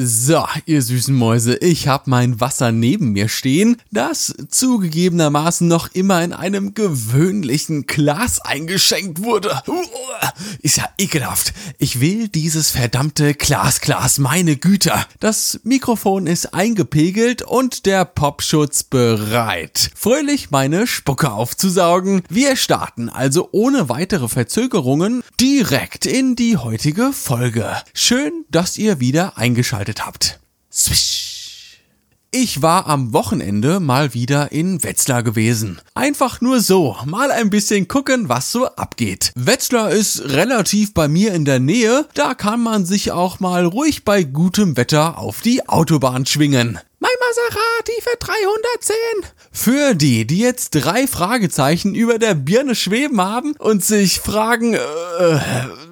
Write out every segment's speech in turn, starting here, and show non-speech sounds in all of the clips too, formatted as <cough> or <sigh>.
So, ihr süßen Mäuse, ich hab mein Wasser neben mir stehen, das zugegebenermaßen noch immer in einem gewöhnlichen Glas eingeschenkt wurde. Ist ja ekelhaft. Ich will dieses verdammte Glasglas, meine Güte. Das Mikrofon ist eingepegelt und der Popschutz bereit. Fröhlich meine Spucke aufzusaugen. Wir starten also ohne weitere Verzögerungen direkt in die heutige Folge. Schön, dass ihr wieder eingeschaltet eingeschaltet habt. Swish. Ich war am Wochenende mal wieder in Wetzlar gewesen. Einfach nur so, mal ein bisschen gucken, was so abgeht. Wetzlar ist relativ bei mir in der Nähe, da kann man sich auch mal ruhig bei gutem Wetter auf die Autobahn schwingen. Mein Maserati für 310. Für die, die jetzt drei Fragezeichen über der Birne schweben haben und sich fragen, äh,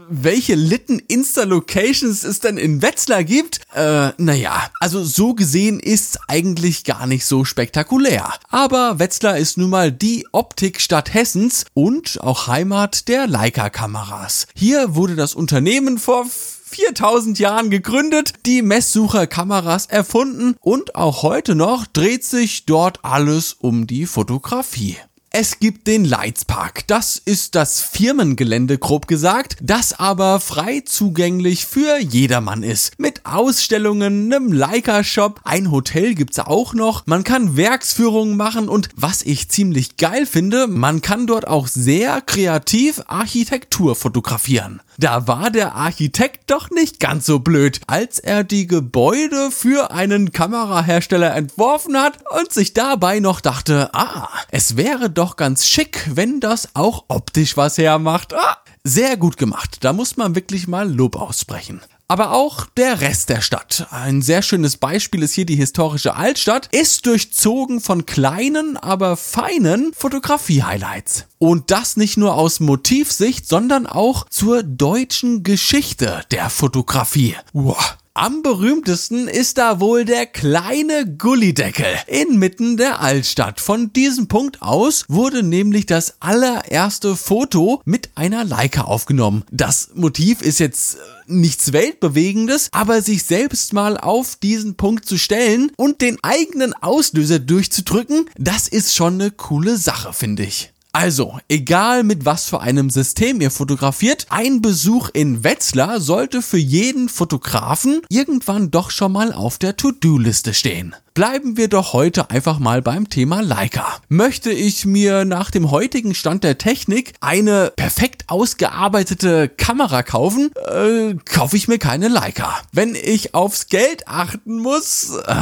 welche Litten Insta-Locations es denn in Wetzlar gibt, äh, naja, also so gesehen ist eigentlich gar nicht so spektakulär. Aber Wetzlar ist nun mal die Optikstadt Hessens und auch Heimat der Leica-Kameras. Hier wurde das Unternehmen vor 4000 Jahren gegründet, die Messsucherkameras erfunden und auch heute noch dreht sich dort alles um die Fotografie. Es gibt den Leitzpark. Das ist das Firmengelände, grob gesagt, das aber frei zugänglich für jedermann ist. Mit Ausstellungen, einem Leica-Shop, ein Hotel gibt's auch noch. Man kann Werksführungen machen und was ich ziemlich geil finde, man kann dort auch sehr kreativ Architektur fotografieren. Da war der Architekt doch nicht ganz so blöd, als er die Gebäude für einen Kamerahersteller entworfen hat und sich dabei noch dachte, ah, es wäre doch ganz schick, wenn das auch optisch was hermacht. Ah, sehr gut gemacht. Da muss man wirklich mal Lob aussprechen. Aber auch der Rest der Stadt. Ein sehr schönes Beispiel ist hier die historische Altstadt, ist durchzogen von kleinen, aber feinen Fotografie-Highlights. Und das nicht nur aus Motivsicht, sondern auch zur deutschen Geschichte der Fotografie. Wow. Am berühmtesten ist da wohl der kleine Gullideckel inmitten der Altstadt. Von diesem Punkt aus wurde nämlich das allererste Foto mit einer Leica aufgenommen. Das Motiv ist jetzt äh, nichts Weltbewegendes, aber sich selbst mal auf diesen Punkt zu stellen und den eigenen Auslöser durchzudrücken, das ist schon eine coole Sache, finde ich. Also, egal mit was für einem System ihr fotografiert, ein Besuch in Wetzlar sollte für jeden Fotografen irgendwann doch schon mal auf der To-Do-Liste stehen bleiben wir doch heute einfach mal beim Thema Leica. Möchte ich mir nach dem heutigen Stand der Technik eine perfekt ausgearbeitete Kamera kaufen, äh, kaufe ich mir keine Leica. Wenn ich aufs Geld achten muss, äh,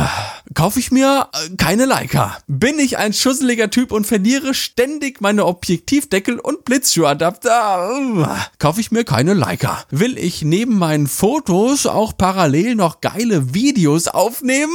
kaufe ich mir äh, keine Leica. Bin ich ein schusseliger Typ und verliere ständig meine Objektivdeckel und Blitzschuhadapter, äh, kaufe ich mir keine Leica. Will ich neben meinen Fotos auch parallel noch geile Videos aufnehmen?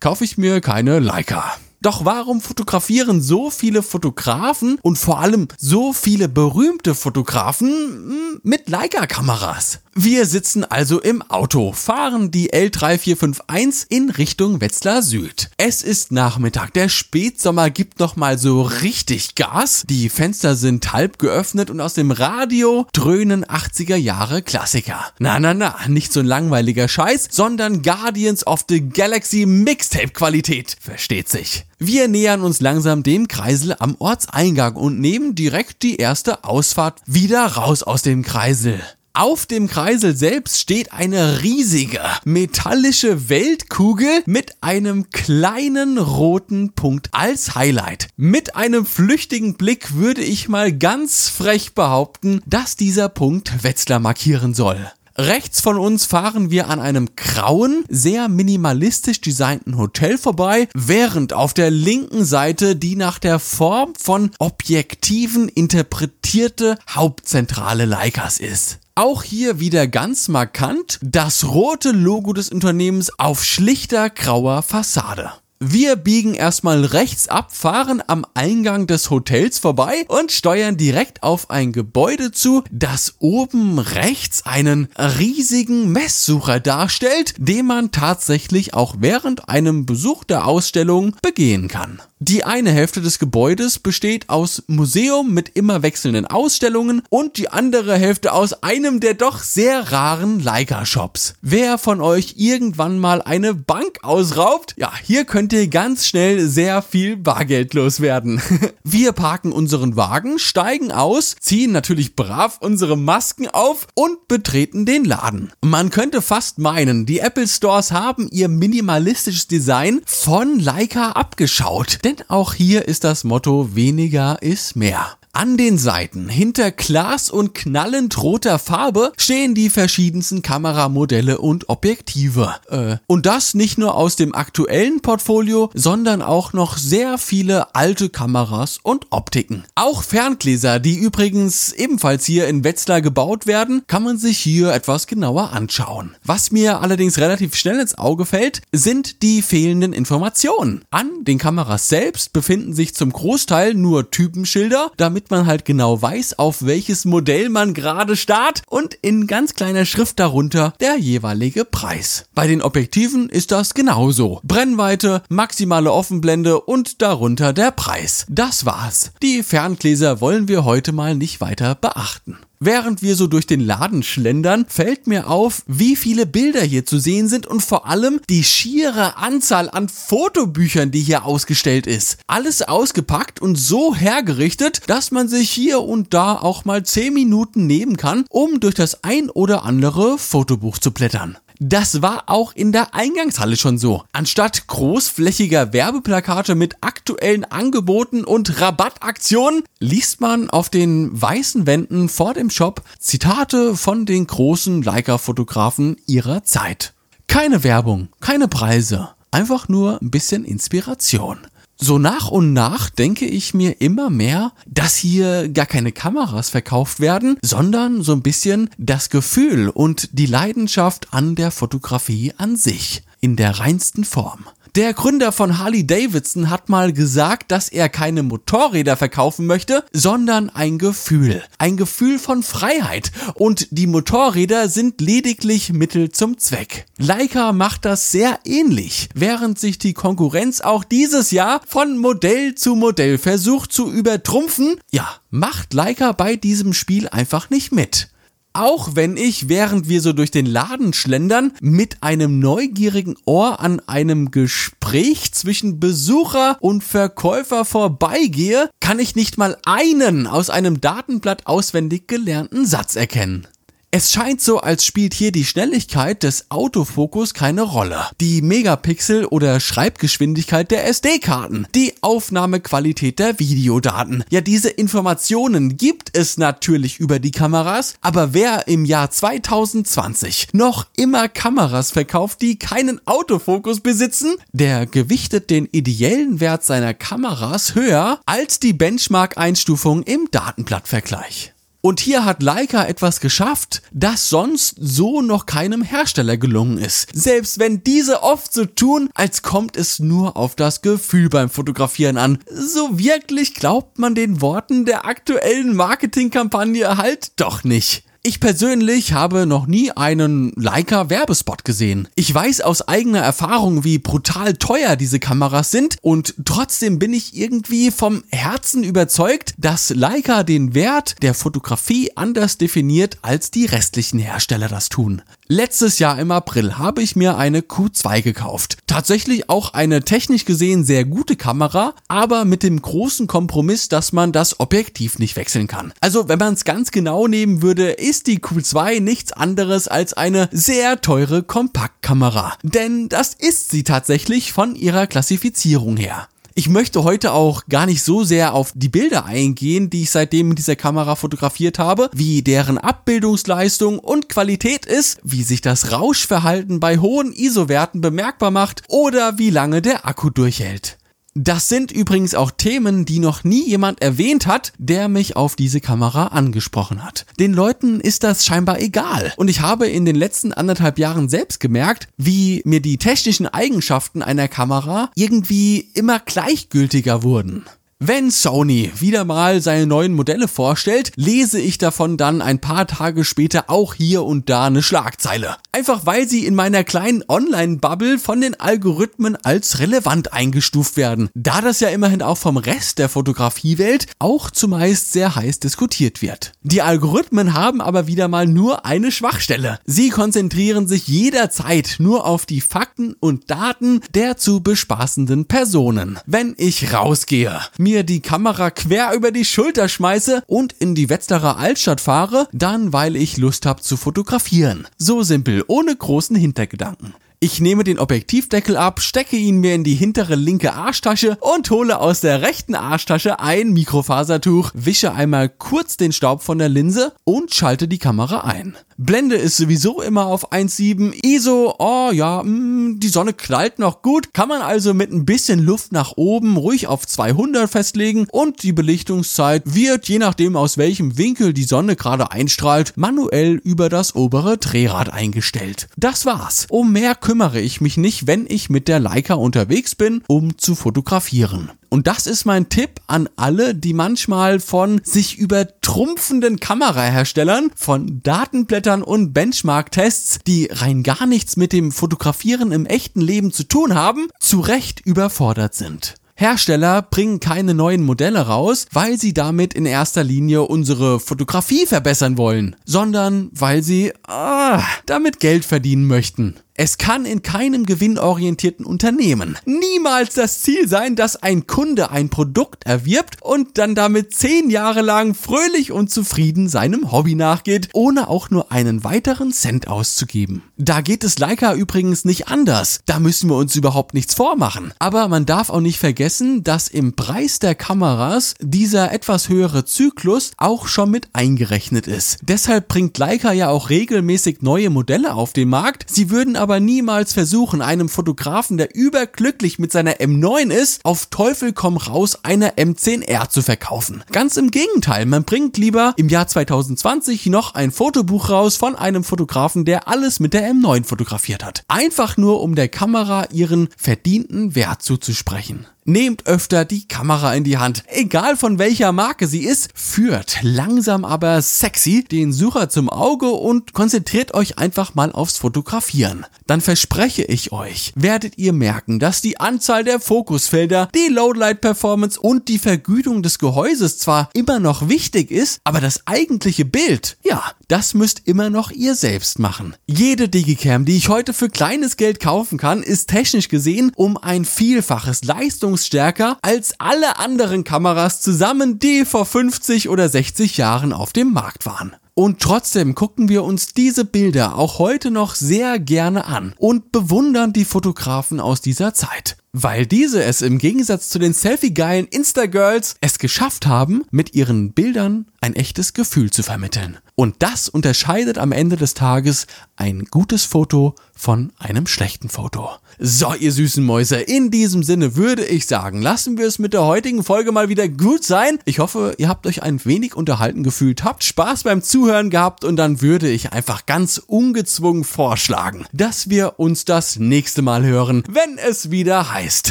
Kaufe ich mir keine Leica. Doch warum fotografieren so viele Fotografen und vor allem so viele berühmte Fotografen hm, mit Leica-Kameras? Wir sitzen also im Auto, fahren die L3451 in Richtung Wetzlar Süd. Es ist Nachmittag, der Spätsommer gibt noch mal so richtig Gas. Die Fenster sind halb geöffnet und aus dem Radio dröhnen 80er Jahre Klassiker. Na na na, nicht so ein langweiliger Scheiß, sondern Guardians of the Galaxy Mixtape Qualität, versteht sich. Wir nähern uns langsam dem Kreisel am Ortseingang und nehmen direkt die erste Ausfahrt wieder raus aus dem Kreisel. Auf dem Kreisel selbst steht eine riesige metallische Weltkugel mit einem kleinen roten Punkt als Highlight. Mit einem flüchtigen Blick würde ich mal ganz frech behaupten, dass dieser Punkt Wetzlar markieren soll. Rechts von uns fahren wir an einem grauen, sehr minimalistisch designten Hotel vorbei, während auf der linken Seite die nach der Form von Objektiven interpretierte Hauptzentrale Leicas ist. Auch hier wieder ganz markant das rote Logo des Unternehmens auf schlichter grauer Fassade. Wir biegen erstmal rechts ab, fahren am Eingang des Hotels vorbei und steuern direkt auf ein Gebäude zu, das oben rechts einen riesigen Messsucher darstellt, den man tatsächlich auch während einem Besuch der Ausstellung begehen kann. Die eine Hälfte des Gebäudes besteht aus Museum mit immer wechselnden Ausstellungen und die andere Hälfte aus einem der doch sehr raren Leica-Shops. Wer von euch irgendwann mal eine Bank ausraubt, ja, hier könnt ihr ganz schnell sehr viel Bargeld loswerden. <laughs> Wir parken unseren Wagen, steigen aus, ziehen natürlich brav unsere Masken auf und betreten den Laden. Man könnte fast meinen, die Apple Stores haben ihr minimalistisches Design von Leica abgeschaut. Denn auch hier ist das Motto weniger ist mehr. An den Seiten, hinter Glas und knallend roter Farbe, stehen die verschiedensten Kameramodelle und Objektive. Äh, und das nicht nur aus dem aktuellen Portfolio, sondern auch noch sehr viele alte Kameras und Optiken. Auch Ferngläser, die übrigens ebenfalls hier in Wetzlar gebaut werden, kann man sich hier etwas genauer anschauen. Was mir allerdings relativ schnell ins Auge fällt, sind die fehlenden Informationen. An den Kameras selbst befinden sich zum Großteil nur Typenschilder, damit damit man halt genau weiß, auf welches Modell man gerade starrt und in ganz kleiner Schrift darunter der jeweilige Preis. Bei den Objektiven ist das genauso. Brennweite, maximale Offenblende und darunter der Preis. Das war's. Die Ferngläser wollen wir heute mal nicht weiter beachten. Während wir so durch den Laden schlendern, fällt mir auf, wie viele Bilder hier zu sehen sind und vor allem die schiere Anzahl an Fotobüchern, die hier ausgestellt ist. Alles ausgepackt und so hergerichtet, dass man sich hier und da auch mal 10 Minuten nehmen kann, um durch das ein oder andere Fotobuch zu blättern. Das war auch in der Eingangshalle schon so. Anstatt großflächiger Werbeplakate mit aktuellen Angeboten und Rabattaktionen liest man auf den weißen Wänden vor dem Shop Zitate von den großen Leica-Fotografen ihrer Zeit. Keine Werbung, keine Preise, einfach nur ein bisschen Inspiration. So nach und nach denke ich mir immer mehr, dass hier gar keine Kameras verkauft werden, sondern so ein bisschen das Gefühl und die Leidenschaft an der Fotografie an sich in der reinsten Form. Der Gründer von Harley Davidson hat mal gesagt, dass er keine Motorräder verkaufen möchte, sondern ein Gefühl. Ein Gefühl von Freiheit. Und die Motorräder sind lediglich Mittel zum Zweck. Leica macht das sehr ähnlich, während sich die Konkurrenz auch dieses Jahr von Modell zu Modell versucht zu übertrumpfen. Ja, macht Leica bei diesem Spiel einfach nicht mit. Auch wenn ich, während wir so durch den Laden schlendern, mit einem neugierigen Ohr an einem Gespräch zwischen Besucher und Verkäufer vorbeigehe, kann ich nicht mal einen aus einem Datenblatt auswendig gelernten Satz erkennen. Es scheint so, als spielt hier die Schnelligkeit des Autofokus keine Rolle. Die Megapixel oder Schreibgeschwindigkeit der SD-Karten, die Aufnahmequalität der Videodaten. Ja, diese Informationen gibt es natürlich über die Kameras, aber wer im Jahr 2020 noch immer Kameras verkauft, die keinen Autofokus besitzen, der gewichtet den ideellen Wert seiner Kameras höher als die Benchmark-Einstufung im Datenblattvergleich. Und hier hat Leica etwas geschafft, das sonst so noch keinem Hersteller gelungen ist. Selbst wenn diese oft so tun, als kommt es nur auf das Gefühl beim Fotografieren an. So wirklich glaubt man den Worten der aktuellen Marketingkampagne halt doch nicht. Ich persönlich habe noch nie einen Leica Werbespot gesehen. Ich weiß aus eigener Erfahrung, wie brutal teuer diese Kameras sind und trotzdem bin ich irgendwie vom Herzen überzeugt, dass Leica den Wert der Fotografie anders definiert, als die restlichen Hersteller das tun. Letztes Jahr im April habe ich mir eine Q2 gekauft. Tatsächlich auch eine technisch gesehen sehr gute Kamera, aber mit dem großen Kompromiss, dass man das Objektiv nicht wechseln kann. Also wenn man es ganz genau nehmen würde, ist die Q2 nichts anderes als eine sehr teure Kompaktkamera. Denn das ist sie tatsächlich von ihrer Klassifizierung her. Ich möchte heute auch gar nicht so sehr auf die Bilder eingehen, die ich seitdem mit dieser Kamera fotografiert habe, wie deren Abbildungsleistung und Qualität ist, wie sich das Rauschverhalten bei hohen ISO-Werten bemerkbar macht oder wie lange der Akku durchhält. Das sind übrigens auch Themen, die noch nie jemand erwähnt hat, der mich auf diese Kamera angesprochen hat. Den Leuten ist das scheinbar egal. Und ich habe in den letzten anderthalb Jahren selbst gemerkt, wie mir die technischen Eigenschaften einer Kamera irgendwie immer gleichgültiger wurden. Wenn Sony wieder mal seine neuen Modelle vorstellt, lese ich davon dann ein paar Tage später auch hier und da eine Schlagzeile. Einfach weil sie in meiner kleinen Online-Bubble von den Algorithmen als relevant eingestuft werden. Da das ja immerhin auch vom Rest der Fotografiewelt auch zumeist sehr heiß diskutiert wird. Die Algorithmen haben aber wieder mal nur eine Schwachstelle. Sie konzentrieren sich jederzeit nur auf die Fakten und Daten der zu bespaßenden Personen. Wenn ich rausgehe, mir mir die Kamera quer über die Schulter schmeiße und in die Wetzlarer Altstadt fahre, dann weil ich Lust habe zu fotografieren. So simpel, ohne großen Hintergedanken. Ich nehme den Objektivdeckel ab, stecke ihn mir in die hintere linke Arschtasche und hole aus der rechten Arschtasche ein Mikrofasertuch, wische einmal kurz den Staub von der Linse und schalte die Kamera ein. Blende ist sowieso immer auf 1,7. ISO, oh ja, mh, mm, die Sonne knallt noch gut. Kann man also mit ein bisschen Luft nach oben ruhig auf 200 festlegen und die Belichtungszeit wird, je nachdem aus welchem Winkel die Sonne gerade einstrahlt, manuell über das obere Drehrad eingestellt. Das war's. Um mehr kümmere ich mich nicht, wenn ich mit der Leica unterwegs bin, um zu fotografieren. Und das ist mein Tipp an alle, die manchmal von sich übertrumpfenden Kameraherstellern, von Datenblättern und Benchmark-Tests, die rein gar nichts mit dem Fotografieren im echten Leben zu tun haben, zu Recht überfordert sind. Hersteller bringen keine neuen Modelle raus, weil sie damit in erster Linie unsere Fotografie verbessern wollen, sondern weil sie ah, damit Geld verdienen möchten. Es kann in keinem gewinnorientierten Unternehmen niemals das Ziel sein, dass ein Kunde ein Produkt erwirbt und dann damit zehn Jahre lang fröhlich und zufrieden seinem Hobby nachgeht, ohne auch nur einen weiteren Cent auszugeben. Da geht es Leica übrigens nicht anders. Da müssen wir uns überhaupt nichts vormachen. Aber man darf auch nicht vergessen, dass im Preis der Kameras dieser etwas höhere Zyklus auch schon mit eingerechnet ist. Deshalb bringt Leica ja auch regelmäßig neue Modelle auf den Markt. Sie würden niemals versuchen, einem Fotografen, der überglücklich mit seiner M9 ist, auf Teufel komm raus eine M10R zu verkaufen. Ganz im Gegenteil, man bringt lieber im Jahr 2020 noch ein Fotobuch raus von einem Fotografen, der alles mit der M9 fotografiert hat. Einfach nur, um der Kamera ihren verdienten Wert zuzusprechen. Nehmt öfter die Kamera in die Hand. Egal von welcher Marke sie ist, führt langsam aber sexy den Sucher zum Auge und konzentriert euch einfach mal aufs Fotografieren. Dann verspreche ich euch, werdet ihr merken, dass die Anzahl der Fokusfelder, die Lowlight Performance und die Vergütung des Gehäuses zwar immer noch wichtig ist, aber das eigentliche Bild, ja, das müsst immer noch ihr selbst machen. Jede Digicam, die ich heute für kleines Geld kaufen kann, ist technisch gesehen um ein Vielfaches Leistung leistungsstärker als alle anderen Kameras zusammen, die vor 50 oder 60 Jahren auf dem Markt waren. Und trotzdem gucken wir uns diese Bilder auch heute noch sehr gerne an und bewundern die Fotografen aus dieser Zeit. Weil diese es im Gegensatz zu den Selfie-geilen Insta-Girls es geschafft haben, mit ihren Bildern ein echtes Gefühl zu vermitteln. Und das unterscheidet am Ende des Tages ein gutes Foto von einem schlechten Foto. So, ihr süßen Mäuse, in diesem Sinne würde ich sagen, lassen wir es mit der heutigen Folge mal wieder gut sein. Ich hoffe, ihr habt euch ein wenig unterhalten gefühlt, habt Spaß beim Zuhören gehabt und dann würde ich einfach ganz ungezwungen vorschlagen, dass wir uns das nächste Mal hören, wenn es wieder heißt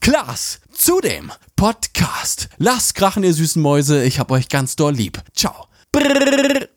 Klaas zu dem Podcast. Lasst krachen, ihr süßen Mäuse, ich hab euch ganz doll lieb. Ciao. Brrr.